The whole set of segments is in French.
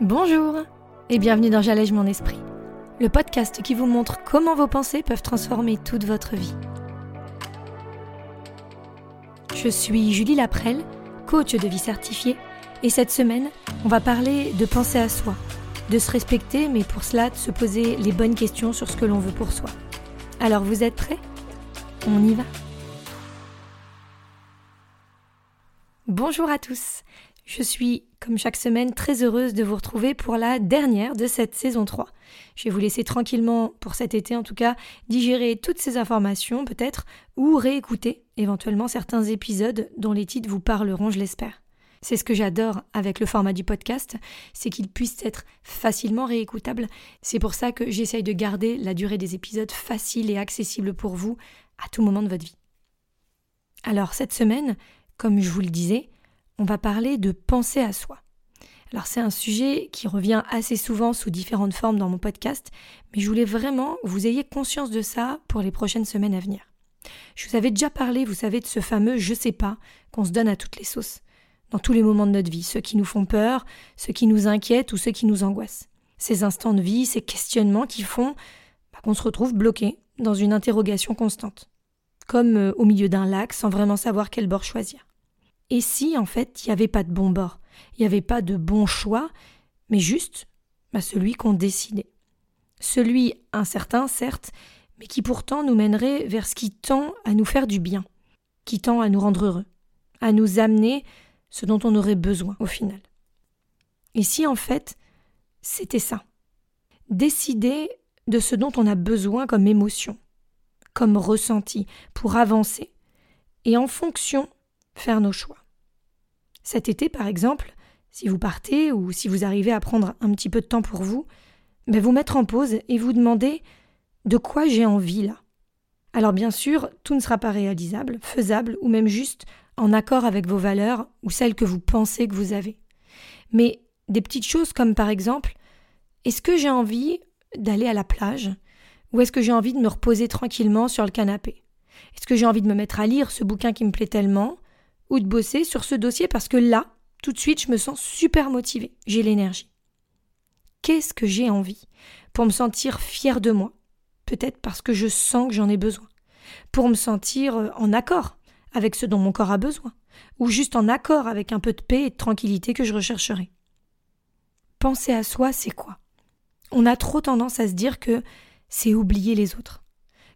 Bonjour et bienvenue dans J'allège mon esprit, le podcast qui vous montre comment vos pensées peuvent transformer toute votre vie. Je suis Julie Laprelle, coach de vie certifiée, et cette semaine, on va parler de penser à soi, de se respecter, mais pour cela de se poser les bonnes questions sur ce que l'on veut pour soi. Alors vous êtes prêts? On y va Bonjour à tous je suis, comme chaque semaine, très heureuse de vous retrouver pour la dernière de cette saison 3. Je vais vous laisser tranquillement, pour cet été en tout cas, digérer toutes ces informations peut-être, ou réécouter éventuellement certains épisodes dont les titres vous parleront, je l'espère. C'est ce que j'adore avec le format du podcast, c'est qu'il puisse être facilement réécoutable. C'est pour ça que j'essaye de garder la durée des épisodes facile et accessible pour vous à tout moment de votre vie. Alors cette semaine, comme je vous le disais, on va parler de penser à soi. Alors c'est un sujet qui revient assez souvent sous différentes formes dans mon podcast, mais je voulais vraiment que vous ayez conscience de ça pour les prochaines semaines à venir. Je vous avais déjà parlé, vous savez, de ce fameux je sais pas qu'on se donne à toutes les sauces, dans tous les moments de notre vie, ceux qui nous font peur, ceux qui nous inquiètent ou ceux qui nous angoissent. Ces instants de vie, ces questionnements qui font bah, qu'on se retrouve bloqué dans une interrogation constante, comme euh, au milieu d'un lac sans vraiment savoir quel bord choisir. Et si, en fait, il n'y avait pas de bon bord, il n'y avait pas de bon choix, mais juste bah, celui qu'on décidait. Celui incertain, certes, mais qui pourtant nous mènerait vers ce qui tend à nous faire du bien, qui tend à nous rendre heureux, à nous amener ce dont on aurait besoin au final. Et si, en fait, c'était ça? Décider de ce dont on a besoin comme émotion, comme ressenti, pour avancer, et en fonction, faire nos choix. Cet été, par exemple, si vous partez ou si vous arrivez à prendre un petit peu de temps pour vous, ben vous mettre en pause et vous demander de quoi j'ai envie là. Alors bien sûr, tout ne sera pas réalisable, faisable ou même juste en accord avec vos valeurs ou celles que vous pensez que vous avez. Mais des petites choses comme par exemple, est-ce que j'ai envie d'aller à la plage ou est-ce que j'ai envie de me reposer tranquillement sur le canapé? Est-ce que j'ai envie de me mettre à lire ce bouquin qui me plaît tellement ou de bosser sur ce dossier parce que là, tout de suite, je me sens super motivée, j'ai l'énergie. Qu'est-ce que j'ai envie Pour me sentir fière de moi, peut-être parce que je sens que j'en ai besoin, pour me sentir euh, en accord avec ce dont mon corps a besoin, ou juste en accord avec un peu de paix et de tranquillité que je rechercherai. Penser à soi, c'est quoi? On a trop tendance à se dire que c'est oublier les autres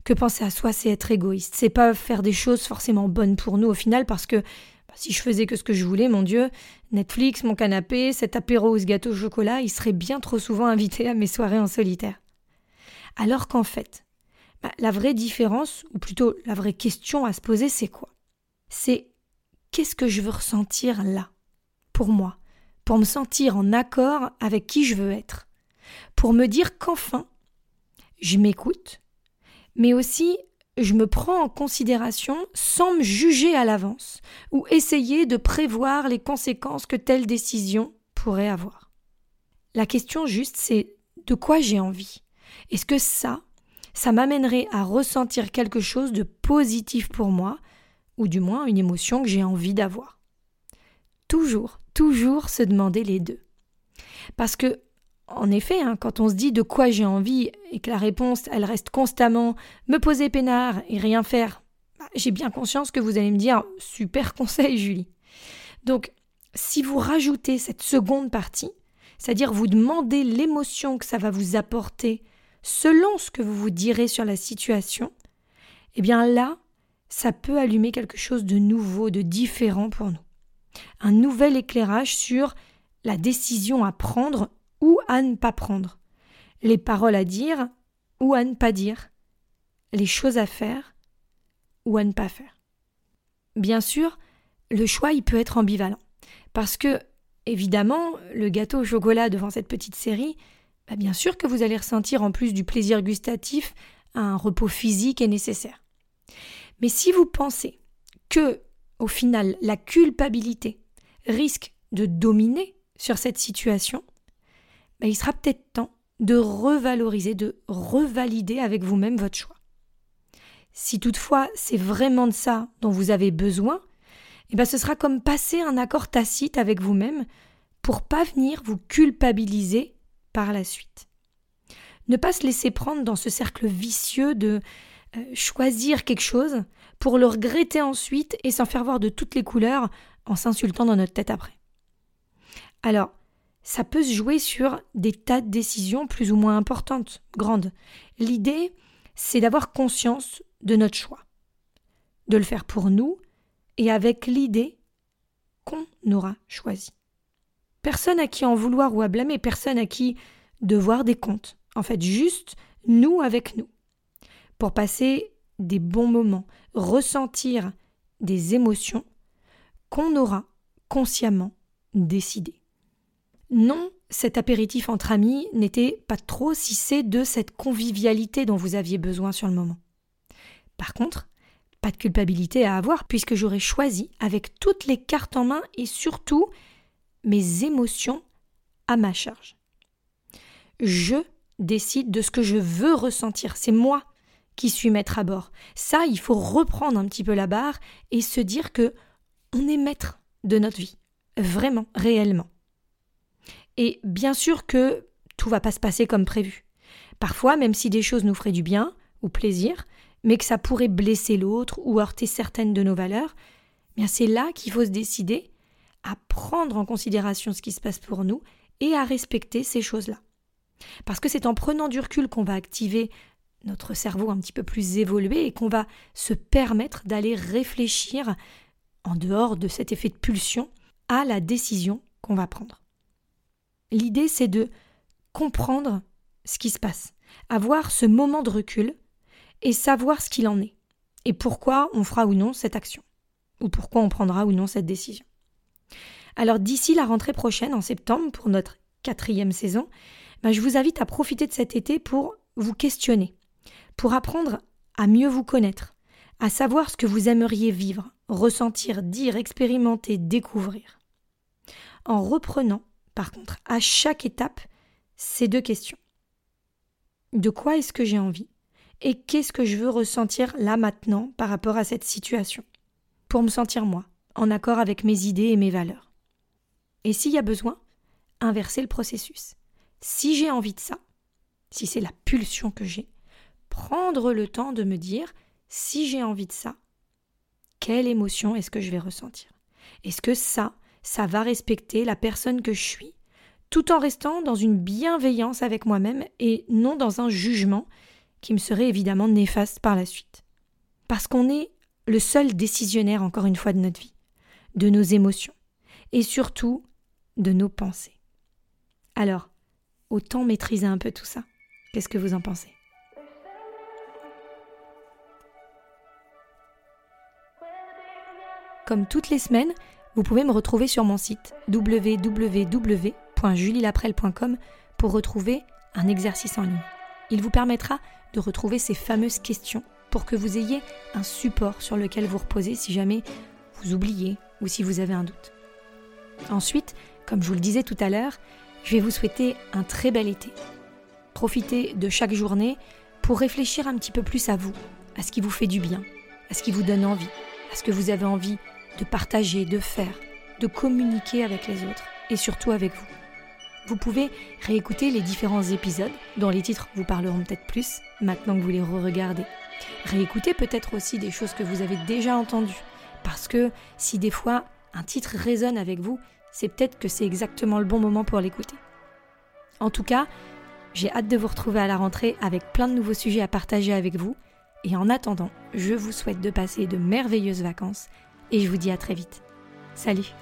que penser à soi, c'est être égoïste. C'est pas faire des choses forcément bonnes pour nous au final, parce que bah, si je faisais que ce que je voulais, mon Dieu, Netflix, mon canapé, cet apéro ou ce gâteau au chocolat, il serait bien trop souvent invité à mes soirées en solitaire. Alors qu'en fait, bah, la vraie différence, ou plutôt la vraie question à se poser, c'est quoi? C'est qu'est-ce que je veux ressentir là, pour moi, pour me sentir en accord avec qui je veux être, pour me dire qu'enfin, je m'écoute, mais aussi je me prends en considération sans me juger à l'avance ou essayer de prévoir les conséquences que telle décision pourrait avoir. La question juste c'est de quoi j'ai envie? Est-ce que ça, ça m'amènerait à ressentir quelque chose de positif pour moi ou du moins une émotion que j'ai envie d'avoir? Toujours, toujours se demander les deux. Parce que en effet, hein, quand on se dit de quoi j'ai envie et que la réponse, elle reste constamment me poser peinard et rien faire, bah, j'ai bien conscience que vous allez me dire super conseil, Julie. Donc, si vous rajoutez cette seconde partie, c'est-à-dire vous demandez l'émotion que ça va vous apporter selon ce que vous vous direz sur la situation, eh bien là, ça peut allumer quelque chose de nouveau, de différent pour nous. Un nouvel éclairage sur la décision à prendre ou à ne pas prendre, les paroles à dire ou à ne pas dire, les choses à faire ou à ne pas faire. Bien sûr, le choix il peut être ambivalent, parce que, évidemment, le gâteau au chocolat devant cette petite série, bah, bien sûr que vous allez ressentir en plus du plaisir gustatif un repos physique est nécessaire. Mais si vous pensez que, au final, la culpabilité risque de dominer sur cette situation, bah, il sera peut-être temps de revaloriser, de revalider avec vous-même votre choix. Si toutefois c'est vraiment de ça dont vous avez besoin, eh ben ce sera comme passer un accord tacite avec vous-même pour pas venir vous culpabiliser par la suite. Ne pas se laisser prendre dans ce cercle vicieux de euh, choisir quelque chose pour le regretter ensuite et s'en faire voir de toutes les couleurs en s'insultant dans notre tête après. Alors, ça peut se jouer sur des tas de décisions plus ou moins importantes, grandes. L'idée, c'est d'avoir conscience de notre choix, de le faire pour nous et avec l'idée qu'on aura choisi. Personne à qui en vouloir ou à blâmer, personne à qui devoir des comptes. En fait, juste nous avec nous. Pour passer des bons moments, ressentir des émotions qu'on aura consciemment décidées. Non, cet apéritif entre amis n'était pas trop c'est de cette convivialité dont vous aviez besoin sur le moment. Par contre, pas de culpabilité à avoir puisque j'aurais choisi avec toutes les cartes en main et surtout mes émotions à ma charge. Je décide de ce que je veux ressentir. C'est moi qui suis maître à bord. Ça, il faut reprendre un petit peu la barre et se dire que on est maître de notre vie. Vraiment, réellement. Et bien sûr que tout va pas se passer comme prévu. Parfois, même si des choses nous feraient du bien ou plaisir, mais que ça pourrait blesser l'autre ou heurter certaines de nos valeurs, bien c'est là qu'il faut se décider à prendre en considération ce qui se passe pour nous et à respecter ces choses-là. Parce que c'est en prenant du recul qu'on va activer notre cerveau un petit peu plus évolué et qu'on va se permettre d'aller réfléchir en dehors de cet effet de pulsion à la décision qu'on va prendre. L'idée c'est de comprendre ce qui se passe, avoir ce moment de recul et savoir ce qu'il en est et pourquoi on fera ou non cette action ou pourquoi on prendra ou non cette décision. Alors d'ici la rentrée prochaine, en septembre, pour notre quatrième saison, ben, je vous invite à profiter de cet été pour vous questionner, pour apprendre à mieux vous connaître, à savoir ce que vous aimeriez vivre, ressentir, dire, expérimenter, découvrir. En reprenant, par contre, à chaque étape, ces deux questions. De quoi est-ce que j'ai envie Et qu'est-ce que je veux ressentir là maintenant par rapport à cette situation Pour me sentir moi, en accord avec mes idées et mes valeurs? Et s'il y a besoin, inverser le processus. Si j'ai envie de ça, si c'est la pulsion que j'ai, prendre le temps de me dire si j'ai envie de ça, quelle émotion est-ce que je vais ressentir? Est-ce que ça, ça va respecter la personne que je suis, tout en restant dans une bienveillance avec moi-même et non dans un jugement qui me serait évidemment néfaste par la suite. Parce qu'on est le seul décisionnaire, encore une fois, de notre vie, de nos émotions, et surtout de nos pensées. Alors, autant maîtriser un peu tout ça. Qu'est-ce que vous en pensez? Comme toutes les semaines, vous pouvez me retrouver sur mon site www.julielaprel.com pour retrouver un exercice en ligne. Il vous permettra de retrouver ces fameuses questions pour que vous ayez un support sur lequel vous reposer si jamais vous oubliez ou si vous avez un doute. Ensuite, comme je vous le disais tout à l'heure, je vais vous souhaiter un très bel été. Profitez de chaque journée pour réfléchir un petit peu plus à vous, à ce qui vous fait du bien, à ce qui vous donne envie, à ce que vous avez envie de partager, de faire, de communiquer avec les autres et surtout avec vous. Vous pouvez réécouter les différents épisodes dont les titres vous parleront peut-être plus maintenant que vous les re-regardez. Réécoutez peut-être aussi des choses que vous avez déjà entendues parce que si des fois un titre résonne avec vous, c'est peut-être que c'est exactement le bon moment pour l'écouter. En tout cas, j'ai hâte de vous retrouver à la rentrée avec plein de nouveaux sujets à partager avec vous. Et en attendant, je vous souhaite de passer de merveilleuses vacances et je vous dis à très vite. Salut